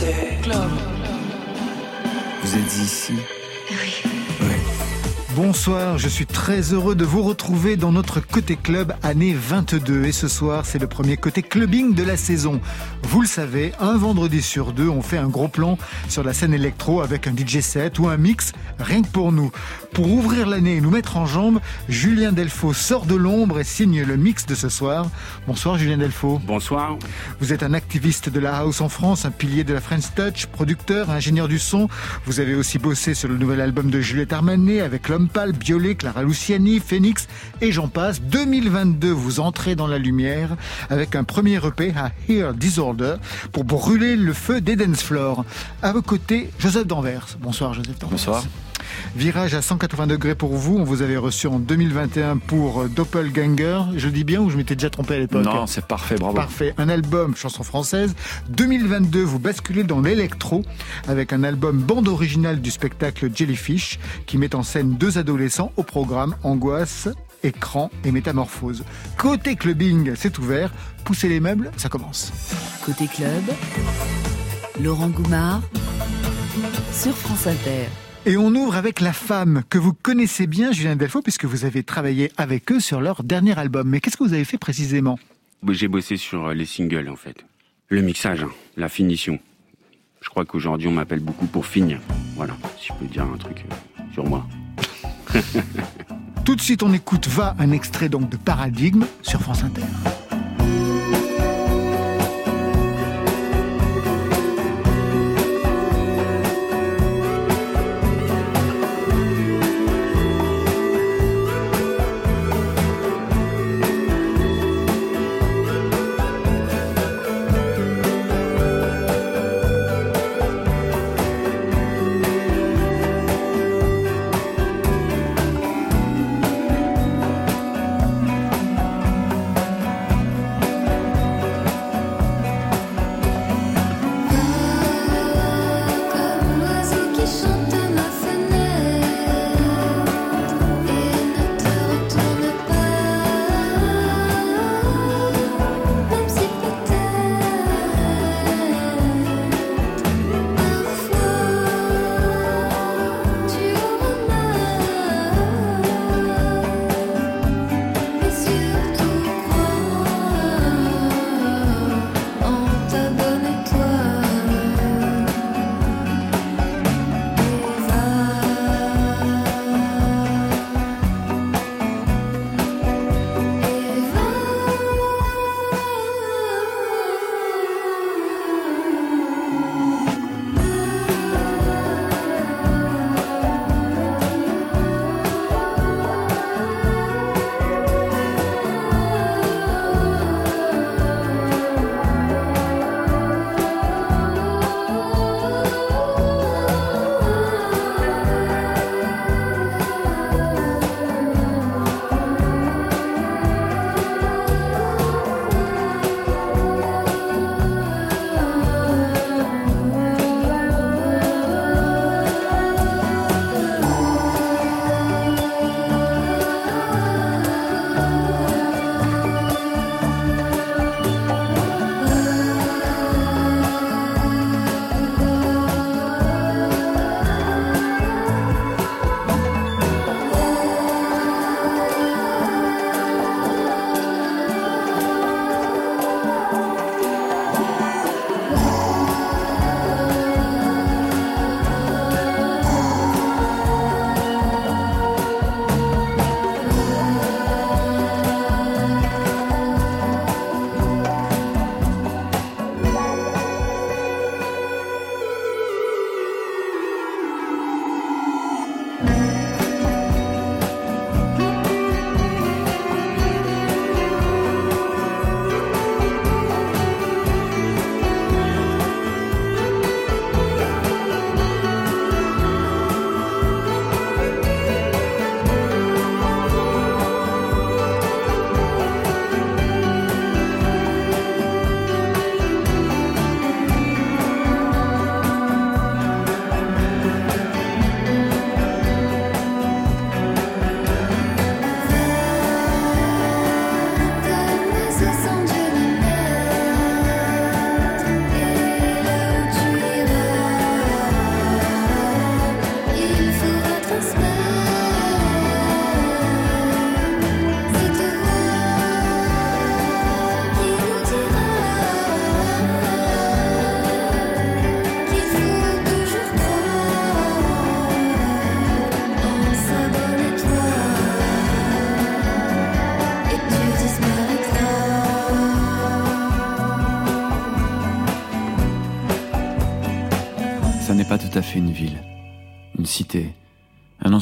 Club. Vous êtes ici? Oui. Bonsoir, je suis très heureux de vous retrouver dans notre Côté Club année 22 et ce soir c'est le premier Côté Clubbing de la saison. Vous le savez, un vendredi sur deux on fait un gros plan sur la scène électro avec un DJ set ou un mix rien que pour nous. Pour ouvrir l'année et nous mettre en jambes, Julien Delfaux sort de l'ombre et signe le mix de ce soir. Bonsoir Julien Delfaux. Bonsoir. Vous êtes un activiste de la house en France, un pilier de la French Touch, producteur, ingénieur du son. Vous avez aussi bossé sur le nouvel album de Juliette Armanet avec l'homme Pâle, Biolay, Clara Luciani, Phoenix et j'en passe. 2022, vous entrez dans la lumière avec un premier EP à Here Disorder pour brûler le feu des dance floors. À vos côtés, Joseph Danvers. Bonsoir Joseph Danvers. Bonsoir. Virage à 180 degrés pour vous. On vous avait reçu en 2021 pour Doppelganger. Je le dis bien ou je m'étais déjà trompé à l'époque Non, c'est parfait, bravo. Parfait. Un album chanson française. 2022, vous basculez dans l'électro avec un album bande originale du spectacle Jellyfish qui met en scène deux adolescents au programme Angoisse, écran et métamorphose. Côté clubbing, c'est ouvert. Poussez les meubles, ça commence. Côté club, Laurent Goumard sur France Inter. Et on ouvre avec la femme que vous connaissez bien, Julien Delfaux, puisque vous avez travaillé avec eux sur leur dernier album. Mais qu'est-ce que vous avez fait précisément? J'ai bossé sur euh, les singles en fait. Le mixage, hein, la finition. Je crois qu'aujourd'hui on m'appelle beaucoup pour finir. Voilà, si je peux dire un truc euh, sur moi. Tout de suite on écoute Va, un extrait donc de Paradigme sur France Inter.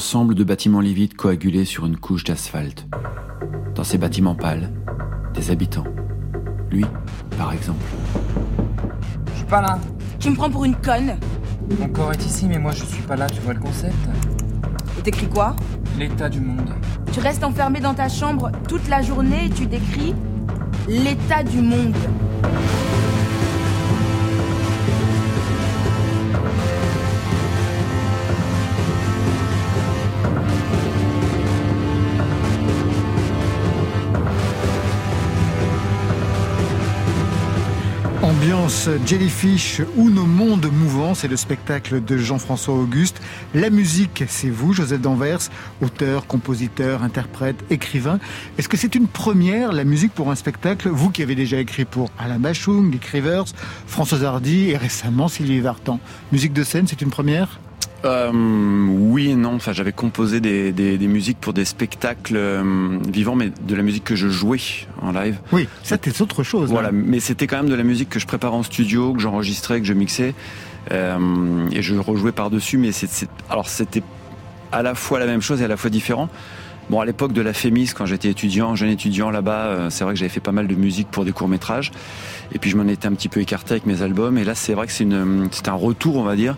Ensemble de bâtiments livides coagulés sur une couche d'asphalte. Dans ces bâtiments pâles, des habitants. Lui, par exemple. Je suis pas là. Tu me prends pour une conne Mon corps est ici, mais moi je suis pas là, tu vois le concept Et t'écris quoi? L'état du monde. Tu restes enfermé dans ta chambre toute la journée et tu décris l'état du monde. Ambiance Jellyfish ou nos mondes mouvants, c'est le spectacle de Jean-François Auguste. La musique, c'est vous, Joseph Danvers, auteur, compositeur, interprète, écrivain. Est-ce que c'est une première, la musique pour un spectacle? Vous qui avez déjà écrit pour Alain Bachung, Dick Rivers, François Hardy et récemment Sylvie Vartan. Musique de scène, c'est une première? Euh, oui et non. Enfin, j'avais composé des, des, des, musiques pour des spectacles euh, vivants, mais de la musique que je jouais en live. Oui, ça c'est autre chose. Voilà, hein. mais c'était quand même de la musique que je préparais en studio, que j'enregistrais, que je mixais, euh, et je rejouais par dessus. Mais c'est, alors c'était à la fois la même chose et à la fois différent. Bon, à l'époque de la Fémis, quand j'étais étudiant, jeune étudiant là-bas, euh, c'est vrai que j'avais fait pas mal de musique pour des courts métrages. Et puis je m'en étais un petit peu écarté avec mes albums. Et là, c'est vrai que c'est une, c'est un retour, on va dire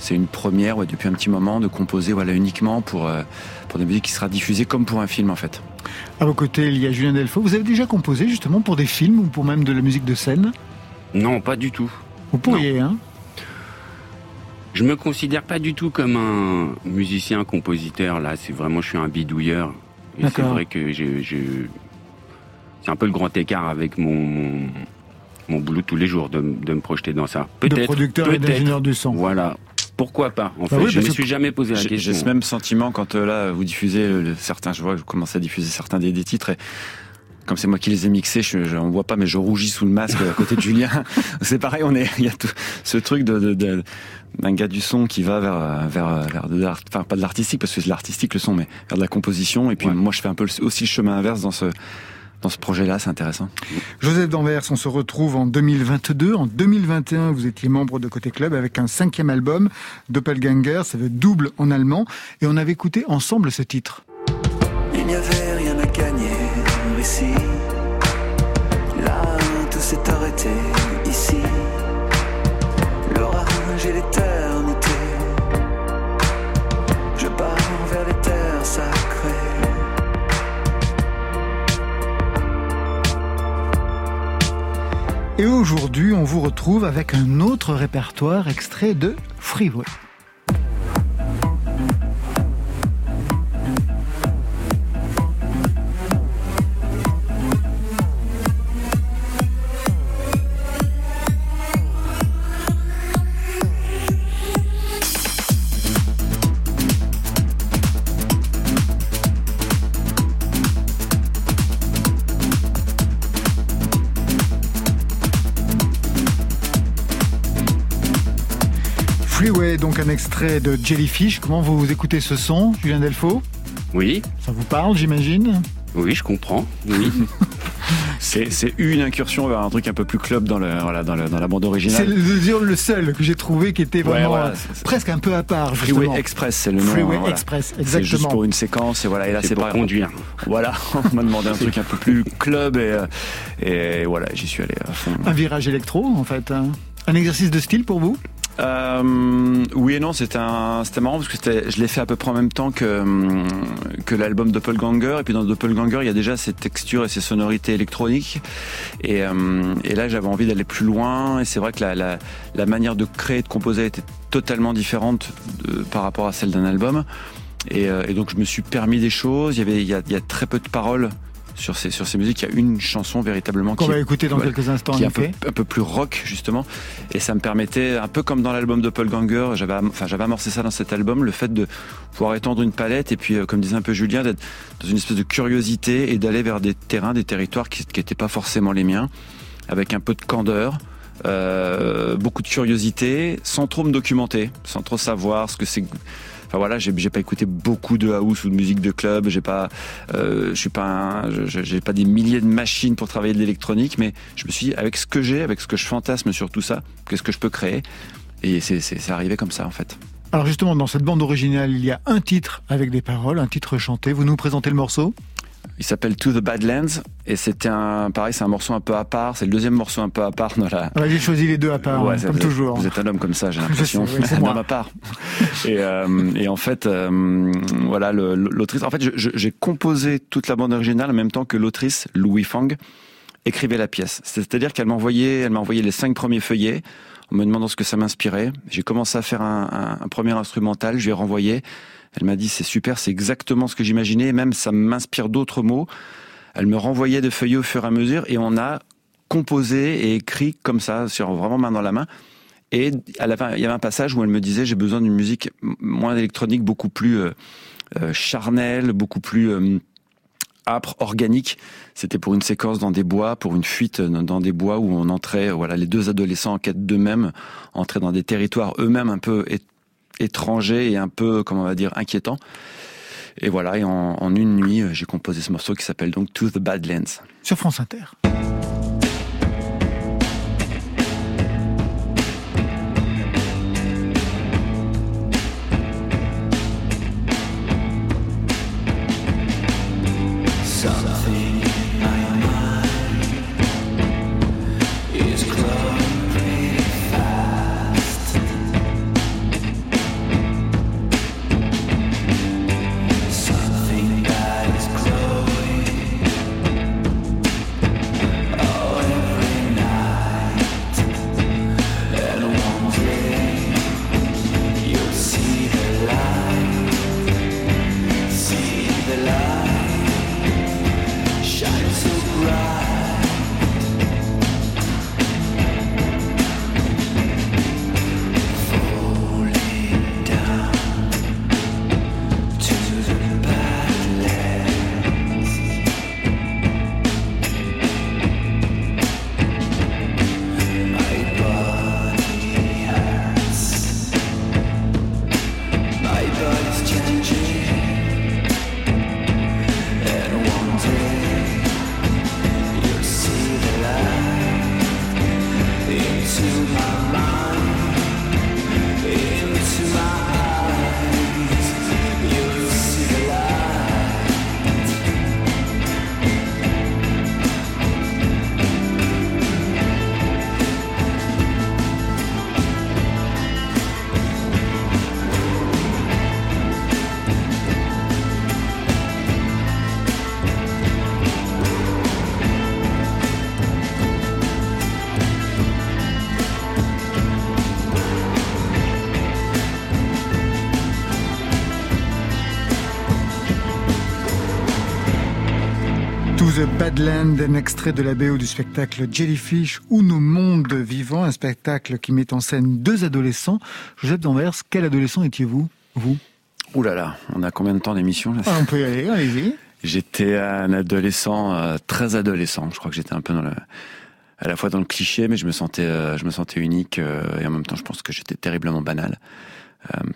c'est une première ouais, depuis un petit moment de composer voilà uniquement pour euh, pour des musiques qui sera diffusée comme pour un film en fait. À vos côtés, il y a Julien Delfaux. Vous avez déjà composé justement pour des films ou pour même de la musique de scène? Non, pas du tout. Vous pourriez, non. hein? Je me considère pas du tout comme un musicien, compositeur. Là, c'est vraiment, je suis un bidouilleur. Et c'est vrai que je, je... c'est un peu le grand écart avec mon, mon, mon boulot tous les jours de, de me projeter dans ça. Peut-être. De producteur et d'ingénieur du son. Voilà. Pourquoi pas En fait, bah oui, je me suis jamais posé la question. J'ai ce même sentiment quand euh, là vous diffusez le, certains, je vois, vous commencez à diffuser certains des, des titres. Et comme c'est moi qui les ai mixés, je, je on voit pas, mais je rougis sous le masque à côté de Julien. C'est pareil, on est, il y a tout ce truc de, de, de d'un gars du son qui va vers vers vers de l'art, enfin pas de l'artistique parce que c'est de l'artistique le son, mais vers de la composition. Et puis ouais. moi, je fais un peu aussi le chemin inverse dans ce dans ce projet-là, c'est intéressant. Joseph Danvers, on se retrouve en 2022. En 2021, vous étiez membre de Côté Club avec un cinquième album, Doppelganger, ça veut double en allemand, et on avait écouté ensemble ce titre. Il n'y avait rien à gagner ici. Là, tout s'est arrêté ici. L'orage et l'éternité. Et aujourd'hui, on vous retrouve avec un autre répertoire extrait de Freeway. Donc un extrait de Jellyfish. Comment vous écoutez ce son, Julien Delfaux? Oui. Ça vous parle, j'imagine? Oui, je comprends. Oui. c'est une incursion vers un truc un peu plus club dans, le, voilà, dans, le, dans la bande originale. C'est le, le, seul que j'ai trouvé qui était vraiment ouais, voilà, presque un peu à part. Justement. Freeway Express, c'est le nom. Freeway hein, voilà. Express, exactement. C'est juste pour une séquence et voilà. Et là, c'est pour pas conduire. Voilà, on m'a demandé un truc un peu plus club et, et voilà, j'y suis allé à fond. Un virage électro, en fait. Un, un exercice de style pour vous? Euh, oui et non, c'était c'était marrant parce que je l'ai fait à peu près en même temps que que l'album Doppelganger. Et puis dans Doppelganger il y a déjà ces textures et ces sonorités électroniques. Et, euh, et là j'avais envie d'aller plus loin. Et c'est vrai que la, la, la manière de créer, de composer était totalement différente par rapport à celle d'un album. Et, euh, et, donc je me suis permis des choses. Il y avait il y a, il y a très peu de paroles sur ces sur ces musiques. Il y a une chanson véritablement qu'on va écouter dans voilà, quelques instants. Qui est un peu, un peu, plus rock justement, et ça me permettait un peu comme dans l'album de Paul Ganger. J'avais enfin j'avais amorcé ça dans cet album, le fait de pouvoir étendre une palette et puis euh, comme disait un peu Julien, d'être dans une espèce de curiosité et d'aller vers des terrains, des territoires qui n'étaient pas forcément les miens, avec un peu de candeur. Euh, beaucoup de curiosité, sans trop me documenter, sans trop savoir ce que c'est Enfin voilà, j'ai pas écouté beaucoup de house ou de musique de club. J'ai pas, euh, je suis pas, j'ai pas des milliers de machines pour travailler de l'électronique, mais je me suis dit, avec ce que j'ai, avec ce que je fantasme sur tout ça, qu'est-ce que je peux créer? Et c'est arrivé comme ça en fait. Alors justement, dans cette bande originale, il y a un titre avec des paroles, un titre chanté. Vous nous présentez le morceau? Il s'appelle To the Badlands et c'était un pareil, c'est un morceau un peu à part. C'est le deuxième morceau un peu à part dans la. j'ai choisi les deux à part, hein, comme toujours. vous êtes un homme comme ça, j'ai l'impression, un homme à part. et, euh, et en fait, euh, voilà, l'autrice. En fait, j'ai composé toute la bande originale en même temps que l'autrice Louis Fang écrivait la pièce. C'est-à-dire qu'elle m'a envoyé, elle m'a envoyé les cinq premiers feuillets en me demandant ce que ça m'inspirait. J'ai commencé à faire un, un, un premier instrumental, je lui ai renvoyé. Elle m'a dit c'est super, c'est exactement ce que j'imaginais, même ça m'inspire d'autres mots. Elle me renvoyait des feuilles au fur et à mesure et on a composé et écrit comme ça, sur vraiment main dans la main. Et il y avait un passage où elle me disait j'ai besoin d'une musique moins électronique, beaucoup plus euh, euh, charnelle, beaucoup plus euh, âpre, organique. C'était pour une séquence dans des bois, pour une fuite dans des bois où on entrait, voilà, les deux adolescents en quête d'eux-mêmes, entraient dans des territoires eux-mêmes un peu étranger et un peu, comment on va dire, inquiétant. Et voilà, et en, en une nuit, j'ai composé ce morceau qui s'appelle donc To the Badlands. Sur France Inter. Badland, un extrait de la BO du spectacle Jellyfish ou Nos mondes vivants, un spectacle qui met en scène deux adolescents. Joseph Danvers, quel adolescent étiez-vous, vous? Ouh là là, on a combien de temps d'émission là? Ah, On peut y aller, allez-y. J'étais un adolescent, euh, très adolescent. Je crois que j'étais un peu dans le, à la fois dans le cliché, mais je me sentais, euh, je me sentais unique euh, et en même temps, je pense que j'étais terriblement banal.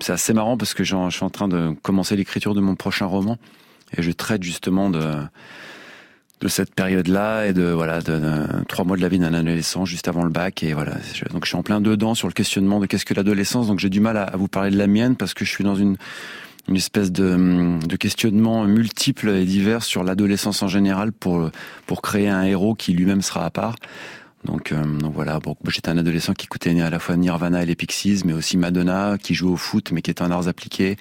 c'est assez marrant parce que je suis en train de commencer l'écriture de mon prochain roman et je traite justement de de cette période-là et de voilà de, trois mois de la vie d'un adolescent juste avant le bac et voilà. Donc je suis en plein dedans sur le questionnement de qu'est-ce que l'adolescence donc j'ai du mal à, vous parler de la mienne parce que je suis dans une une espèce de, de questionnement multiple et divers sur l'adolescence en général pour pour créer un héros qui lui-même sera à part donc, euh, donc voilà, bon, j'étais un adolescent qui écoutait à la fois Nirvana et les Pixies, mais aussi Madonna, qui jouait au foot, mais qui était en arts appliqués,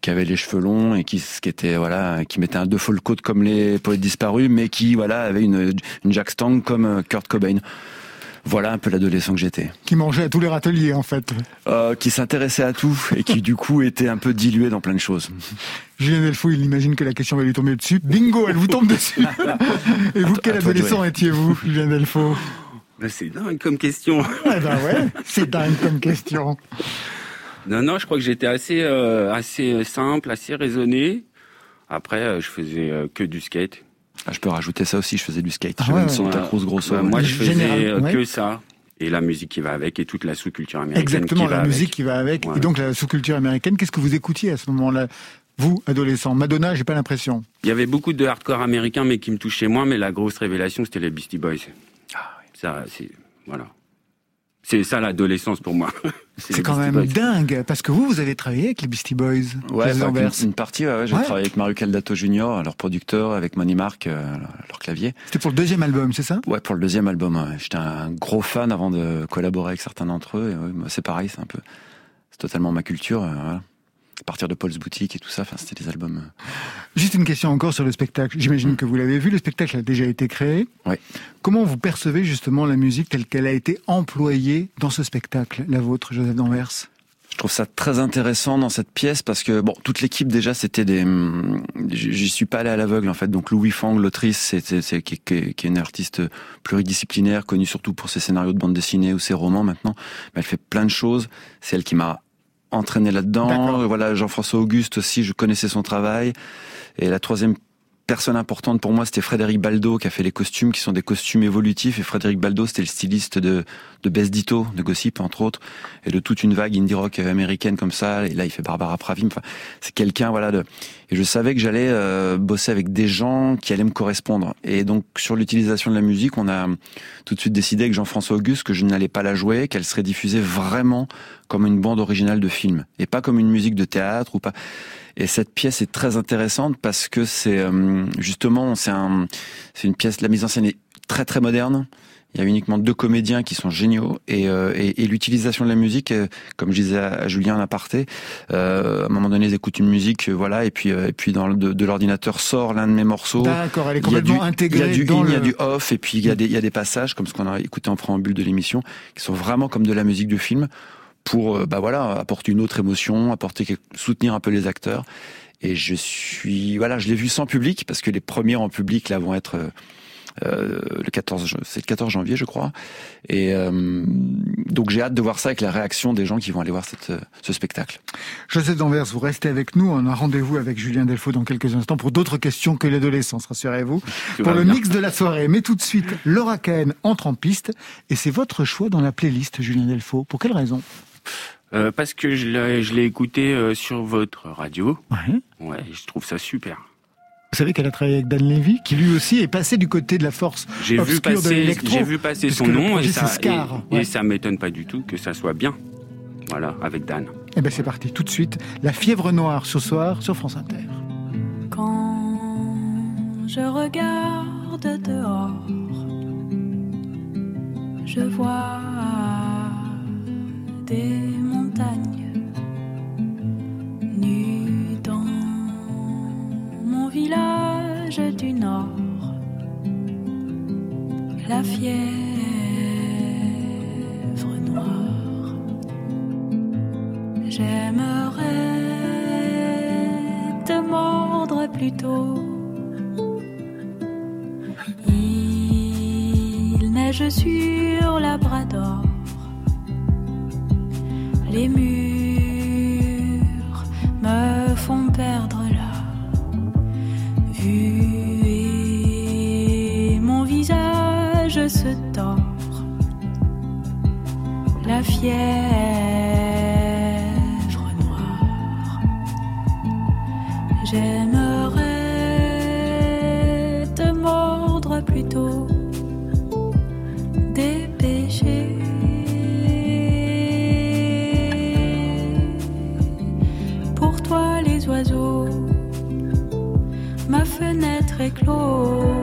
qui avait les cheveux longs et qui, qui était voilà, qui mettait un deux full coat comme les poètes disparus, mais qui voilà avait une, une Jack Stang comme euh, Kurt Cobain. Voilà un peu l'adolescent que j'étais. Qui mangeait à tous les râteliers en fait. Euh, qui s'intéressait à tout et qui du coup était un peu dilué dans plein de choses. Julien Delfaux, il imagine que la question va lui tomber dessus. Bingo, elle vous tombe dessus. et vous, quel adolescent étiez-vous, Julien Delfaux ben, c'est dingue comme question. ben ouais, c'est dingue comme question. Non, non, je crois que j'étais assez, euh, assez simple, assez raisonné. Après, euh, je faisais euh, que du skate. Ah, je peux rajouter ça aussi, je faisais du skate. Ah, grosse grosse. Bah, moi, je faisais que ça. Et la musique qui va avec et toute la sous-culture américaine. Exactement, la musique qui va avec. Et donc la sous-culture américaine, qu'est-ce que vous écoutiez à ce moment-là vous, adolescent, Madonna, j'ai pas l'impression. Il y avait beaucoup de hardcore américain, mais qui me touchait moins. Mais la grosse révélation, c'était les Beastie Boys. Ça, c'est voilà. c'est ça l'adolescence pour moi. C'est quand même dingue, parce que vous, vous avez travaillé avec les Beastie Boys. Ouais, une, une, partie, ouais, j'ai travaillé avec Mario Caldato Jr., leur producteur, avec Money Mark, euh, leur clavier. C'était pour le deuxième album, c'est ça? Ouais, pour le deuxième album. J'étais un gros fan avant de collaborer avec certains d'entre eux. c'est pareil, c'est un peu, c'est totalement ma culture. Euh, à partir de Paul's Boutique et tout ça, enfin, c'était des albums. Euh. Juste une question encore sur le spectacle. J'imagine que vous l'avez vu, le spectacle a déjà été créé. Oui. Comment vous percevez justement la musique telle qu'elle a été employée dans ce spectacle, la vôtre, Joseph Danvers? Je trouve ça très intéressant dans cette pièce parce que bon, toute l'équipe déjà c'était des, j'y suis pas allé à l'aveugle en fait. Donc Louis Fang, l'autrice, c'est, c'est, qui, qui, qui, est une artiste pluridisciplinaire, connue surtout pour ses scénarios de bande dessinée ou ses romans maintenant. Mais elle fait plein de choses. C'est elle qui m'a entraîné là-dedans. Voilà, Jean-François Auguste aussi, je connaissais son travail. Et la troisième personne importante pour moi, c'était Frédéric Baldo qui a fait les costumes, qui sont des costumes évolutifs. Et Frédéric Baldo, c'était le styliste de, de Bess Ditto, de Gossip, entre autres, et de toute une vague indie rock américaine comme ça. Et là, il fait Barbara Pravim. Enfin, c'est quelqu'un, voilà. De... Et je savais que j'allais euh, bosser avec des gens qui allaient me correspondre. Et donc, sur l'utilisation de la musique, on a tout de suite décidé avec Jean-François Auguste que je n'allais pas la jouer, qu'elle serait diffusée vraiment comme une bande originale de film, et pas comme une musique de théâtre ou pas. Et cette pièce est très intéressante parce que c'est euh, justement c'est un, c'est une pièce. La mise en scène est très très moderne. Il y a uniquement deux comédiens qui sont géniaux et, euh, et, et l'utilisation de la musique, euh, comme je disais à Julien en aparté, euh, à un moment donné, ils écoutent une musique, voilà, et puis et puis dans de, de l'ordinateur sort l'un de mes morceaux. D'accord, elle est complètement intégrée. Il y a du in, le... il y a du off, et puis il y a des il y a des passages comme ce qu'on a écouté en préambule de l'émission, qui sont vraiment comme de la musique de film pour bah voilà apporter une autre émotion, apporter soutenir un peu les acteurs. Et je suis, voilà, je l'ai vu sans public parce que les premiers en public là vont être euh, le 14, c'est le 14 janvier, je crois. Et euh, donc j'ai hâte de voir ça avec la réaction des gens qui vont aller voir cette, ce spectacle. Joseph Danvers, vous restez avec nous. On a rendez-vous avec Julien Delfaux dans quelques instants pour d'autres questions que l'adolescence, rassurez-vous. Pour le bien. mix de la soirée. Mais tout de suite, Laura Cahen entre en piste. Et c'est votre choix dans la playlist, Julien Delfaux. Pour quelle raison? Euh, parce que je l'ai, je l'ai écouté euh, sur votre radio. Ouais. Ouais, je trouve ça super. Vous savez qu'elle a travaillé avec Dan Levy, qui lui aussi est passé du côté de la force j'ai vu passer, l'électro. J'ai vu passer son nom et ça, Scar, et, ouais. et ça m'étonne pas du tout que ça soit bien. Voilà, avec Dan. Eh ben c'est parti, tout de suite. La fièvre noire ce soir sur France Inter. Quand je regarde dehors, je vois des montagnes nues dans mon village du nord. La fièvre noire. J'aimerais te mordre plutôt. Il neige sur Labrador. Les murs me font perdre la vue et mon visage se tord. La fièvre noire. J'aimerais clos.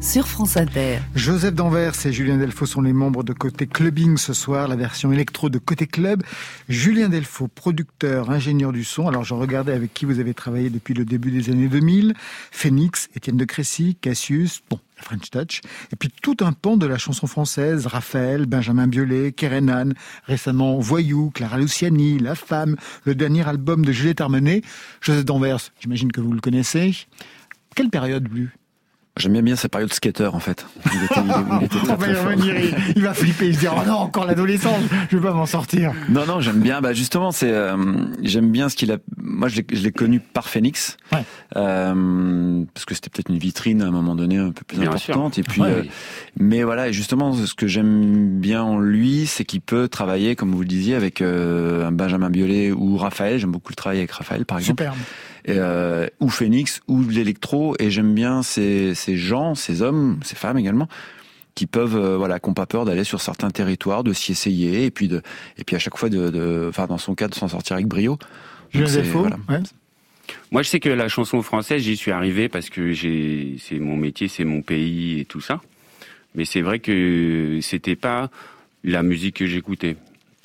Sur France Inter. Joseph Danvers et Julien Delfaux sont les membres de Côté Clubbing ce soir, la version électro de Côté Club. Julien Delfaux, producteur, ingénieur du son. Alors je regardais avec qui vous avez travaillé depuis le début des années 2000. Phoenix, Étienne de Crécy, Cassius, bon, la French Touch. Et puis tout un pan de la chanson française, Raphaël, Benjamin Biolay, Kerenan, récemment Voyou, Clara Luciani, La Femme, le dernier album de Juliette Armenet. Joseph Danvers, j'imagine que vous le connaissez. Quelle période lui J'aimais bien sa période skater en fait. Il était, il était très, On va très y fort. revenir, il- va flipper, il se dit oh non encore l'adolescence, je vais pas m'en sortir. Non, non, j'aime bien. Bah justement, c'est euh, j'aime bien ce qu'il a. Moi, je l'ai- connu par Phoenix, Ouais. euh, parce que c'était peut-être une vitrine à un moment donné un peu plus Bien importante. Et puis, Ouais. euh, mais voilà, et justement, ce que j'aime bien en lui, c'est qu'il peut travailler, comme vous le disiez, avec euh, un Benjamin Biolay ou Raphaël. J'aime beaucoup le travail avec Raphaël, par exemple. Superbe. Euh, ou Phoenix, ou l'électro. Et j'aime bien ces, ces gens, ces hommes, ces femmes également, qui peuvent, euh, voilà, qui n'ont pas peur d'aller sur certains territoires, de s'y essayer, et puis de, et puis à chaque fois de, de enfin, dans son cas, de s'en sortir avec brio. Voilà. ouais. Moi, je sais que la chanson française, j'y suis arrivé parce que j'ai, c'est mon métier, c'est mon pays et tout ça. Mais c'est vrai que c'était pas la musique que j'écoutais.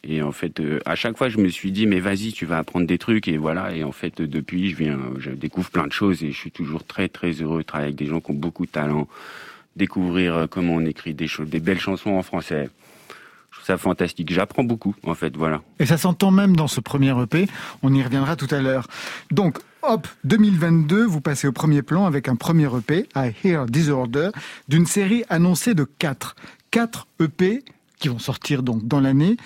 Et en fait, euh, à chaque fois, je me suis dit, mais vas-y, tu vas apprendre des trucs. Et voilà. Et en fait, depuis, je viens, je découvre plein de choses et je suis toujours très, très heureux de travailler avec des gens qui ont beaucoup de talent. Découvrir euh, comment on écrit des choses, des belles chansons en français. Je trouve ça fantastique. J'apprends beaucoup, en fait. Voilà. Et ça s'entend même dans ce premier EP. On y reviendra tout à l'heure. Donc, hop, 2022, vous passez au premier plan avec un premier EP, I Hear Disorder, d'une série annoncée de 4. 4 EP qui vont sortir donc dans l'année.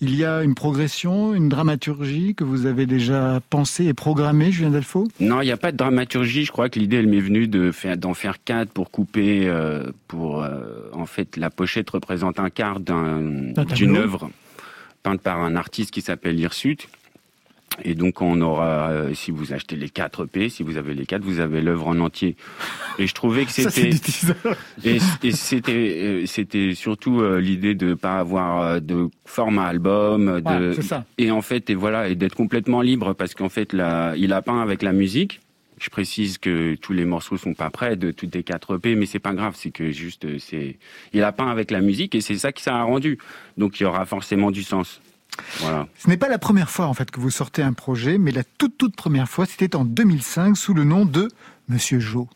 Il y a une progression, une dramaturgie que vous avez déjà pensée et programmée, Julien Delfaux? Non, il n'y a pas de dramaturgie. Je crois que l'idée, elle m'est venue de faire, d'en faire quatre pour couper, euh, pour euh, en fait, la pochette représente un quart d'un, D'un tableau. d'une œuvre peinte par un artiste qui s'appelle Hirsute. Et donc, on aura, euh, si vous achetez les quatre P, si vous avez les quatre, vous avez l'œuvre en entier. Et je trouvais que c'était, et, et c'était, euh, c'était surtout euh, l'idée de pas avoir euh, de format album, de, Ouais, ça. et en fait, et voilà, et d'être complètement libre parce qu'en fait, là, il a peint avec la musique. Je précise que tous les morceaux sont pas prêts de toutes les quatre EP, mais c'est pas grave, c'est que juste, euh, c'est, il a peint avec la musique et c'est ça qui ça a rendu. Donc, il y aura forcément du sens. Ce n'est pas la première fois en fait que vous sortez un projet, mais la toute toute première fois, c'était en 2005 sous le nom de Monsieur Jo.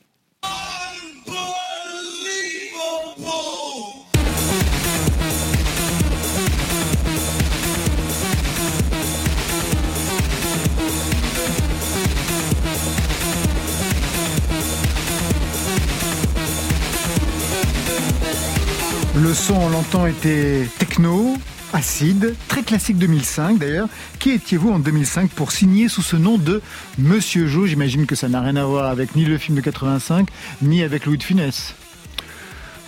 Le son, on l'entend, était techno, acide, très classique 2005 d'ailleurs. Qui étiez-vous en 2005 pour signer sous ce nom de Monsieur Jo? J'imagine que ça n'a rien à voir avec ni le film de 85, ni avec Louis de Funès.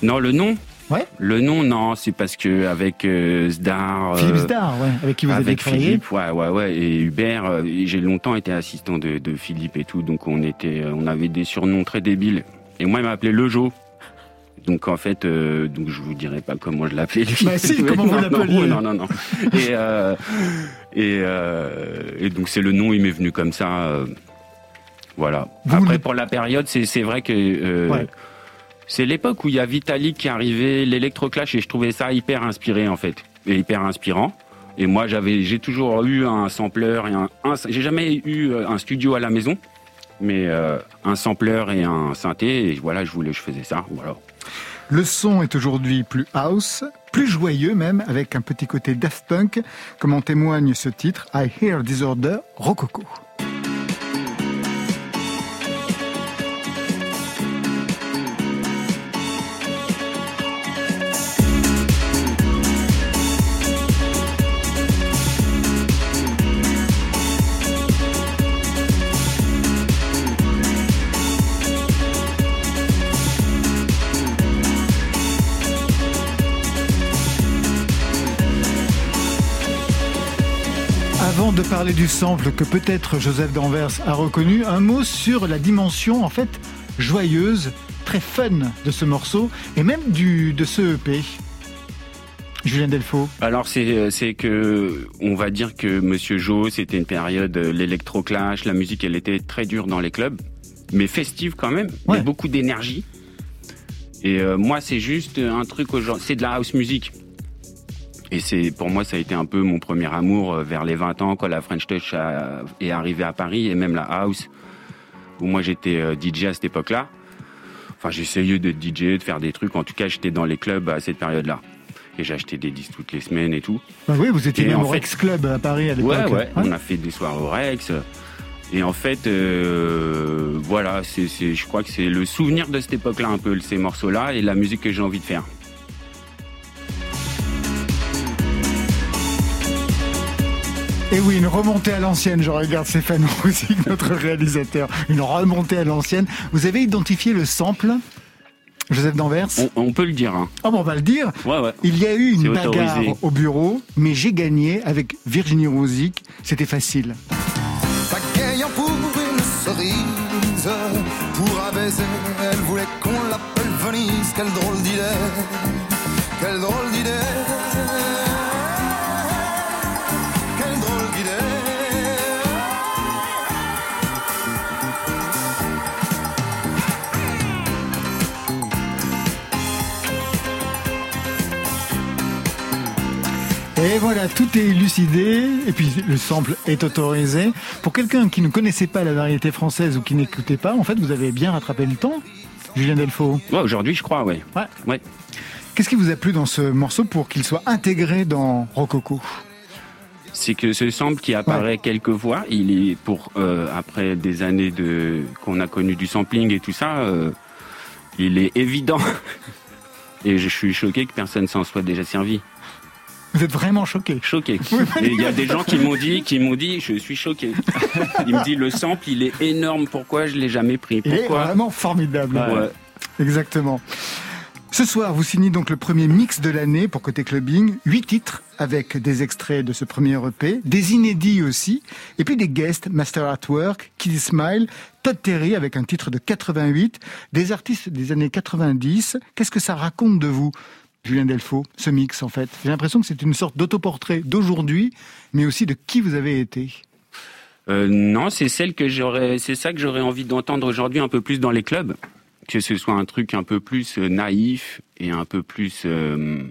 Non, le nom? Ouais. Le nom, non, c'est parce que avec euh, Zdar. Philippe euh, Zdar, ouais, avec qui vous avez avec travaillé. Philippe, ouais, ouais, ouais, et Hubert. euh, J'ai longtemps été assistant de, de Philippe et tout, donc on était, euh, on avait des surnoms très débiles. Et moi, il m'appelait Le Jo. Donc en fait, euh, donc je vous dirai pas comment je l'appelais lui. Bah si, comment vous Non, l'appeliez Non, non, non. Et euh, et, euh, et donc c'est le nom, il m'est venu comme ça. euh, voilà. Vous Après, pour la période, c'est vrai que. Ouais. C'est l'époque où il y a Vitalik qui arrivé, l'électroclash, et je trouvais ça hyper inspiré en fait, et hyper inspirant. Et moi, j'avais, j'ai toujours eu un sampler et un, un- j'ai jamais eu un studio à la maison, mais euh, un sampler et un synthé. Et voilà, je voulais, je faisais ça. Voilà. Le son est aujourd'hui plus house, plus joyeux même, avec un petit côté Daft Punk, comme en témoigne ce titre, I Hear Disorder, Rococo. Parler du sample que peut-être Joseph Danvers a reconnu, un mot sur la dimension en fait joyeuse, très fun de ce morceau et même du, de ce EP. Julien Delfaux. Alors c'est c'est que on va dire que Monsieur Jo, c'était une période euh, l'électroclash, la musique, elle était très dure dans les clubs, mais festive quand même, Ouais. mais beaucoup d'énergie. Et euh, moi, c'est juste un truc aujourd'hui, c'est de la house music. Et c'est pour moi, ça a été un peu mon premier amour euh, vers les 20 ans quand la French Touch a- est arrivée à Paris et même la house où moi j'étais euh, DJ à cette époque-là. Enfin, j'essayais d'être DJ, de faire des trucs. En tout cas, j'étais dans les clubs à cette période-là. Et j'achetais des disques toutes les semaines et tout. Bah oui, vous étiez même au fait- Rex Club à Paris à l'époque. Ouais, ouais, On a fait des soirées au Rex. Et en fait, euh, voilà, c'est, c'est, je crois que c'est le souvenir de cette époque-là, un peu, ces morceaux-là, et la musique que j'ai envie de faire. Et oui, une remontée à l'ancienne, je regarde Stéphane aussi, notre réalisateur. Une remontée à l'ancienne. Vous avez identifié le sample Joseph Danvers? On, on peut le dire, hein. Ah bon, on va le dire. Ouais, ouais. Il y a eu une bagarre autorisé. au bureau, mais j'ai gagné avec Virginie Rosic. C'était facile. Pagayant pour une cerise, pour un baiser, elle voulait qu'on l'appelle Venise. Quelle drôle d'idée, quelle drôle d'idée, Et voilà, tout est élucidé, et puis le sample est autorisé. Pour quelqu'un qui ne connaissait pas la variété française ou qui n'écoutait pas, en fait, vous avez bien rattrapé le temps, Julien Delfaux. Ouais, aujourd'hui, je crois, ouais. Ouais. Ouais. Qu'est-ce qui vous a plu dans ce morceau pour qu'il soit intégré dans Rococo? C'est que ce sample qui apparaît quelques fois, il est pour, euh, après des années de, qu'on a connu du sampling et tout ça, euh, il est évident. Et je suis choqué que personne s'en soit déjà servi. Vous êtes vraiment choqué. Choqué. Et il y a des gens qui m'ont dit, qui m'ont dit, je suis choqué. Il me dit le sample, il est énorme. Pourquoi je l'ai jamais pris? Il est Pourquoi? vraiment formidable. Ouais. Exactement. Ce soir, vous signez donc le premier mix de l'année pour Côté Clubbing. Huit titres avec des extraits de ce premier EP, des inédits aussi, et puis des guests, Master at Work, Kid Smile, Todd Terry avec un titre de 88, des artistes des années 90. Qu'est-ce que ça raconte de vous? Julien Delfaux, ce mix en fait. J'ai l'impression que c'est une sorte d'autoportrait d'aujourd'hui, mais aussi de qui vous avez été. Euh, non, c'est celle que j'aurais, c'est ça que j'aurais envie d'entendre aujourd'hui un peu plus dans les clubs, que ce soit un truc un peu plus euh, naïf et un peu plus. euh,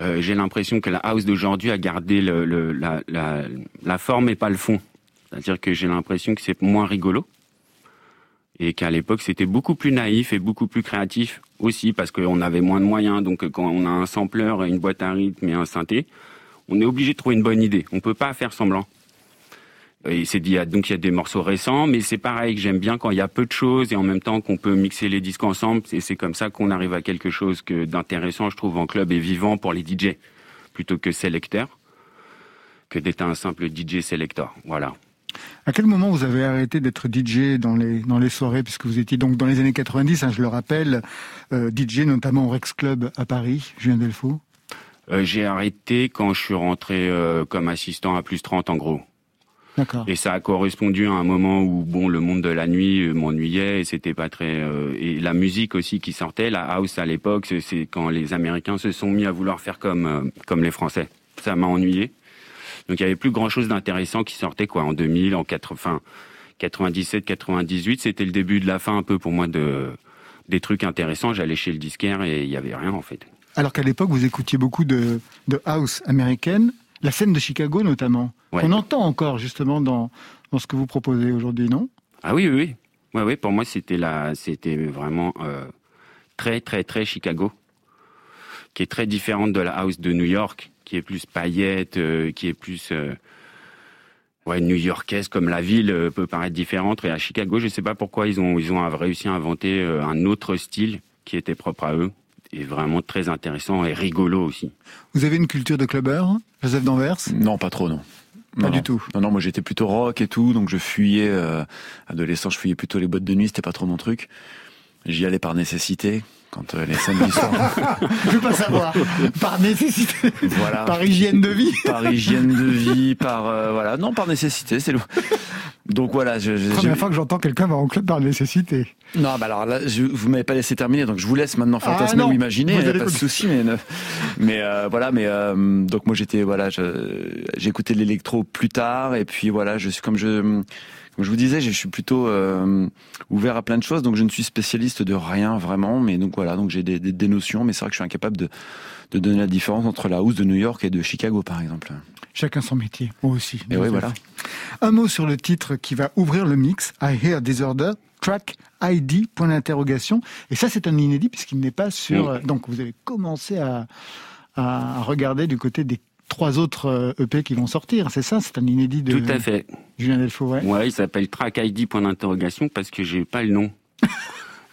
J'ai l'impression que la house d'aujourd'hui a gardé la forme et pas le fond. C'est-à-dire que j'ai l'impression que c'est moins rigolo et qu'à l'époque c'était beaucoup plus naïf et beaucoup plus créatif aussi parce qu'on avait moins de moyens. Donc quand on a un sampler, une boîte à rythme et un synthé, on est obligé de trouver une bonne idée. On peut pas faire semblant. Et c'est dit, donc il y a des morceaux récents, mais c'est pareil que j'aime bien quand il y a peu de choses et en même temps qu'on peut mixer les disques ensemble. Et c'est comme ça qu'on arrive à quelque chose que d'intéressant, je trouve, en club et vivant pour les DJ, plutôt que sélecteur, que d'être un simple DJ sélecteur. Voilà. À quel moment vous avez arrêté d'être DJ dans les, dans les soirées, puisque vous étiez donc dans les années 90, hein, je le rappelle, euh, DJ notamment au Rex Club à Paris, Julien Delfaux? Euh, j'ai arrêté quand je suis rentré euh, comme assistant à plus 30 en gros. D'accord. Et ça a correspondu à un moment où bon le monde de la nuit m'ennuyait et c'était pas très et la musique aussi qui sortait la house à l'époque c'est- quand les Américains se sont mis à vouloir faire comme comme les Français ça m'a ennuyé donc il y avait plus grand chose d'intéressant qui sortait quoi en 2000 en 80 97 98 c'était le début de la fin un peu pour moi de des trucs intéressants j'allais chez le disquaire et il y avait rien en fait Alors qu'à l'époque, vous écoutiez beaucoup de, de house américaine, la scène de Chicago notamment. Ouais. On entend encore justement dans, dans ce que vous proposez aujourd'hui, non? Ah oui, oui, oui. Ouais, ouais, pour moi, c'était la, c'était vraiment euh, très, très, très Chicago, qui est très différente de la house de New York, qui est plus paillette, euh, qui est plus euh, ouais, new-yorkaise, comme la ville euh, peut paraître différente. Et à Chicago, je sais pas pourquoi ils ont, ils ont réussi à inventer euh, un autre style qui était propre à eux, et vraiment très intéressant et rigolo aussi. Vous avez une culture de clubbeur, hein, Joseph Danvers? Non, pas trop, non. Pas Non, du non. tout. Non, non, moi j'étais plutôt rock et tout, donc je fuyais, euh, adolescent, je fuyais plutôt les boîtes de nuit, c'était pas trop mon truc. J'y allais par nécessité, quand euh, les samedis soirs. Je veux pas savoir. par nécessité. voilà. Par hygiène de vie. Par hygiène de vie, par euh, voilà, non par nécessité, c'est le. Donc voilà, je, je- Première fois que j'entends quelqu'un va en club par nécessité. non, bah alors là, je, vous m'avez pas laissé terminer, donc je vous laisse maintenant Ah, fantasmer non, ou imaginer, vous allez pas de souci, mais ne- mais euh, voilà, mais euh, donc moi j'étais voilà, de l'électro plus tard et puis voilà, je suis comme je je vous disais, je suis plutôt euh, ouvert à plein de choses, donc je ne suis spécialiste de rien vraiment, mais donc voilà, donc j'ai des, des, des, notions, mais c'est vrai que je suis incapable de, de donner la différence entre la house de New York et de Chicago, par exemple. Chacun son métier, moi aussi. Et oui, voilà. Un mot sur le titre qui va ouvrir le mix, I Hear Disorder, track ID, point d'interrogation. Et ça, c'est un inédit puisqu'il n'est pas sur... Oui. Donc, vous avez commencé à, à regarder du côté des trois autres EP qui vont sortir, c'est ça C'est un inédit de Tout à fait. Julien Delfaux, ouais. Ouais, il s'appelle Track ID, point d'interrogation, parce que j'ai pas le nom.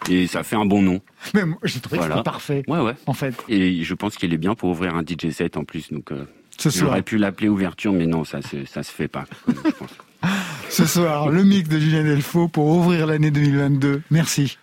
Et ça fait un bon nom. Mais moi, j'ai trouvé Voilà. que c'était parfait, Ouais, ouais. en fait. Et je pense qu'il est bien pour ouvrir un DJ set en plus. Donc, euh, Ce soir, j'aurais pu l'appeler ouverture, mais non, ça, se- ça se fait pas. je pense. ce soir, le mix de Julien Delfaux pour ouvrir l'année 2022. Merci.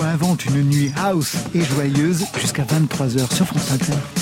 Invente une nuit house et joyeuse jusqu'à 23h sur France Inter.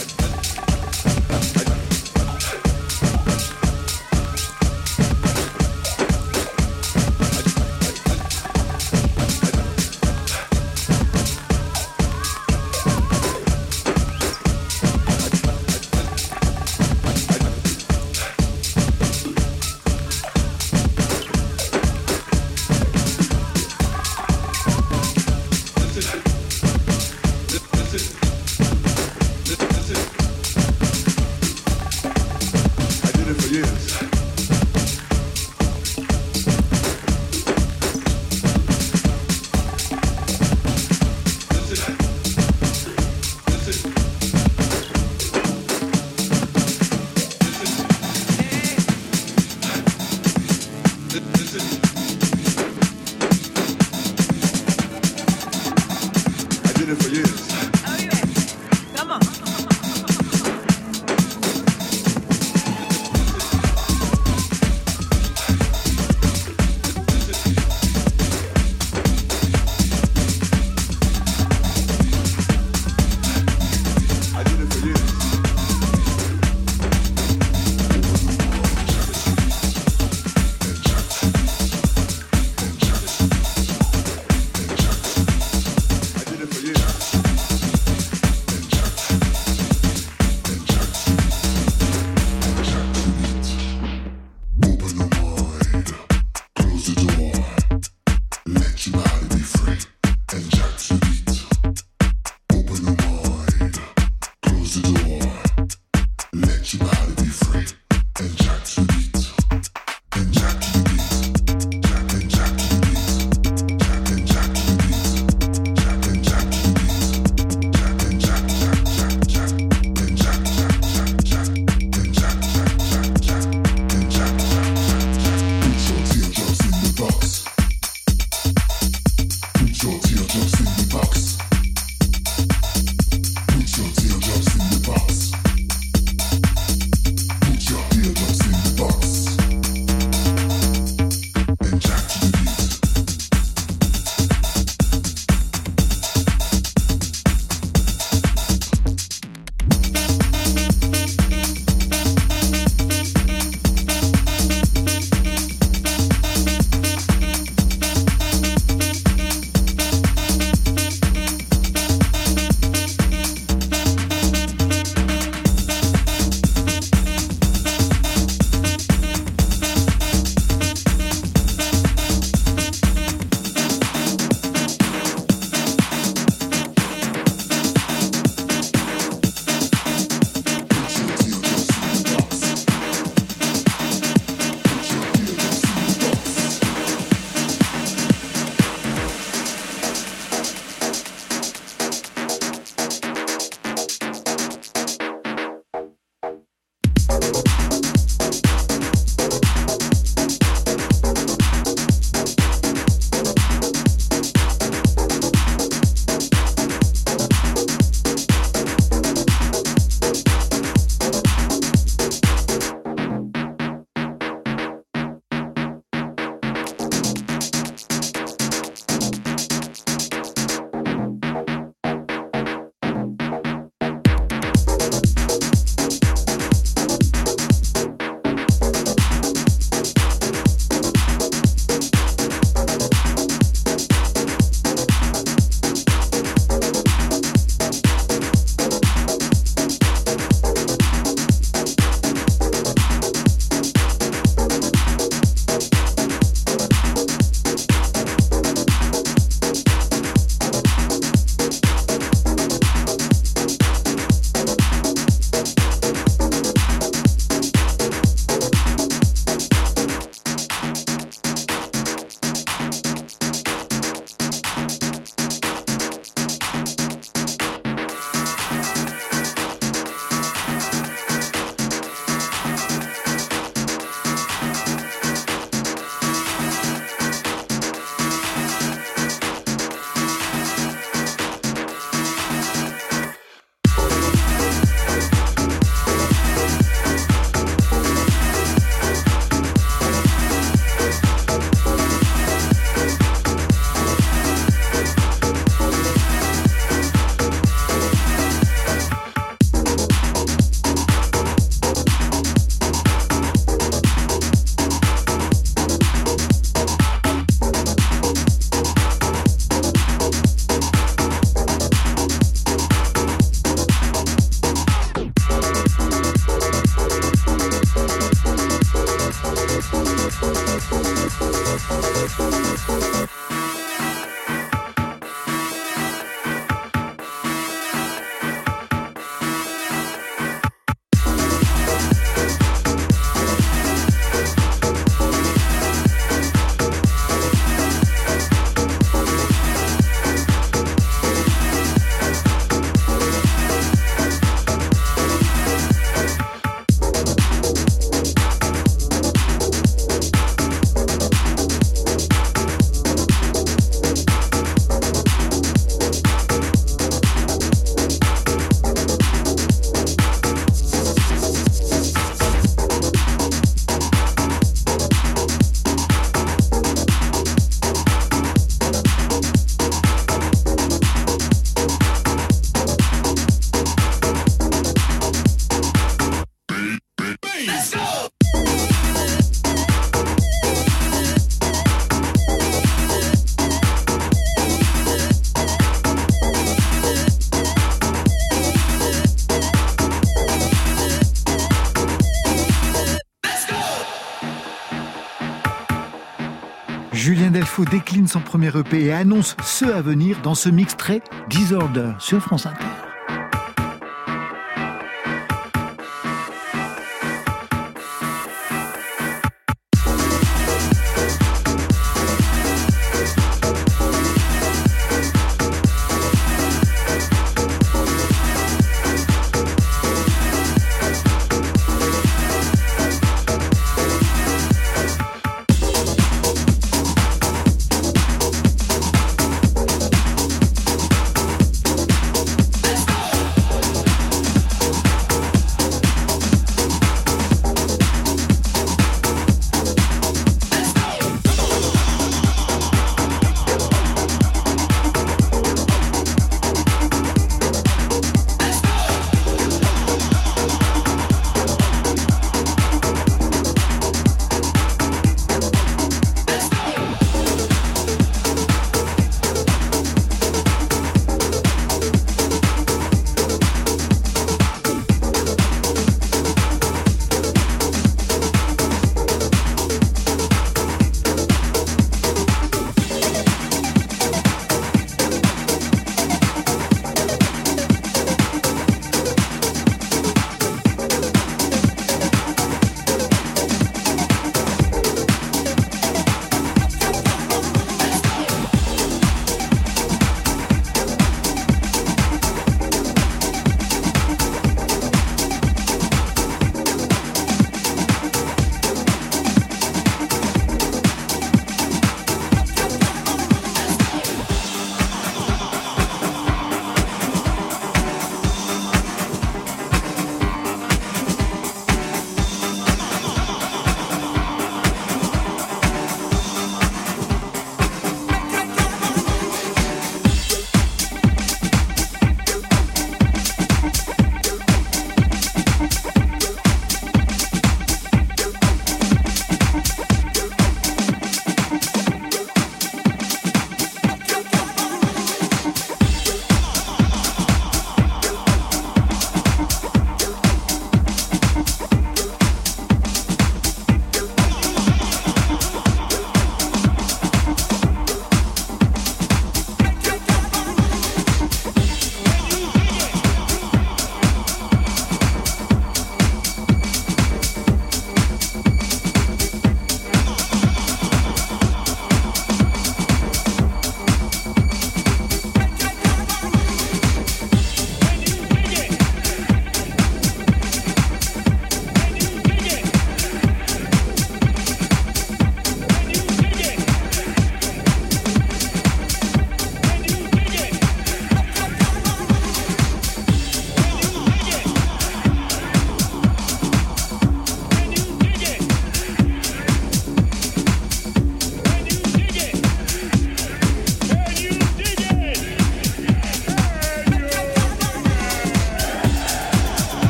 for you. Son premier EP et annonce ce à venir dans ce mix très Disorder sur France Inter.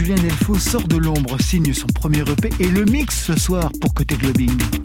Julien Delfaux sort de l'ombre, signe son premier EP et le mix ce soir pour Côté Clubbing.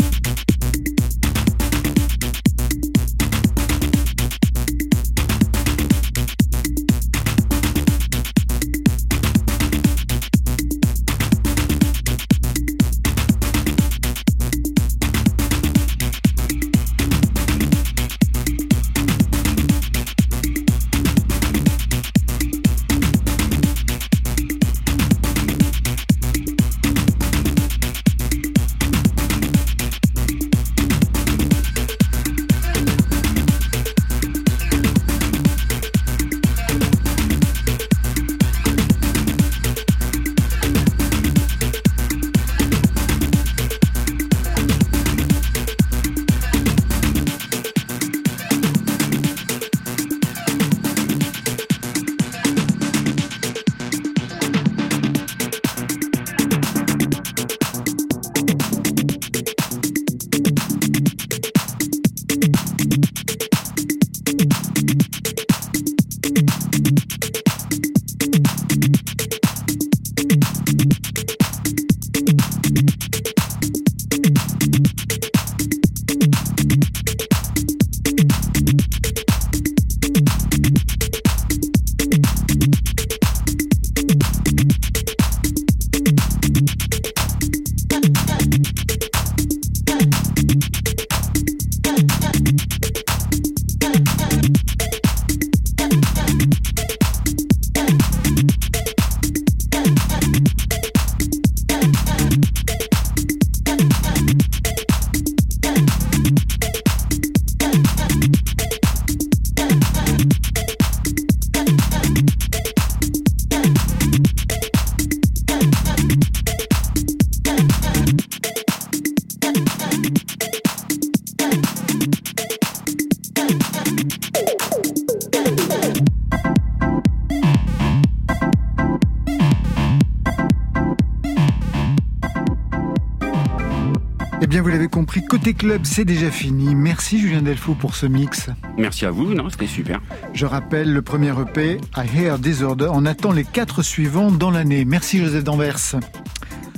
Côté club, c'est déjà fini. Merci Julien Delfaux pour ce mix. Merci à vous, non, c'était super. Je rappelle le premier EP, I Hear Disorder. On attend les quatre suivants dans l'année. Merci Joseph Danvers.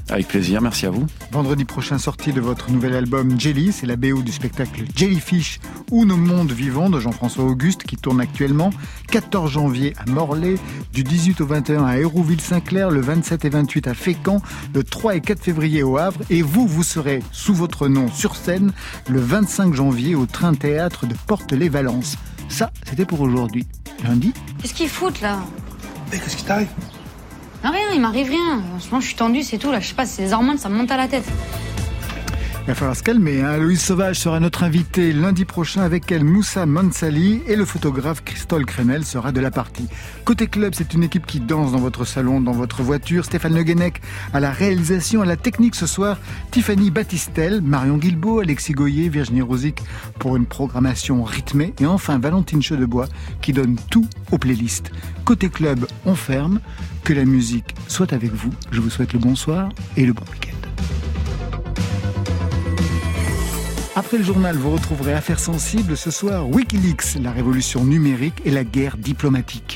Avec plaisir, merci à vous. Vendredi prochain, sortie de votre nouvel album Jelly, c'est la BO du spectacle Jellyfish ou Nos mondes vivants de Jean-François Auguste qui tourne actuellement. 14 janvier à Morlaix, du 18 au 21 à Hérouville-Saint-Clair, le 27 et 28 à Fécamp, le 3 et 4 février au Havre et vous, vous serez sous votre nom sur scène le 25 janvier au Train Théâtre de Porte-les-Valences. Ça, c'était pour aujourd'hui. Lundi Qu'est-ce qu'ils foutent là? Mais qu'est-ce qui t'arrive? Rien, il m'arrive rien. Franchement, je suis tendue, c'est tout. Là, je sais pas, c'est les hormones, ça me monte à la tête. Il va falloir se calmer. Hein. Louise Sauvage sera notre invitée lundi prochain avec elle Moussa Mansali et le photographe Christol Kremel sera de la partie. Côté club, c'est une équipe qui danse dans votre salon, dans votre voiture. Stéphane Le Guenec à la réalisation, à la technique ce soir. Tiffany Battistel, Marion Guilbault, Alexis Goyer, Virginie Rosic pour une programmation rythmée. Et enfin Valentine Chedebois qui donne tout aux playlists. Côté club, on ferme. Que la musique soit avec vous. Je vous souhaite le bonsoir et le bon week-end. Après le journal, vous retrouverez Affaires sensibles ce soir, Wikileaks, la révolution numérique et la guerre diplomatique.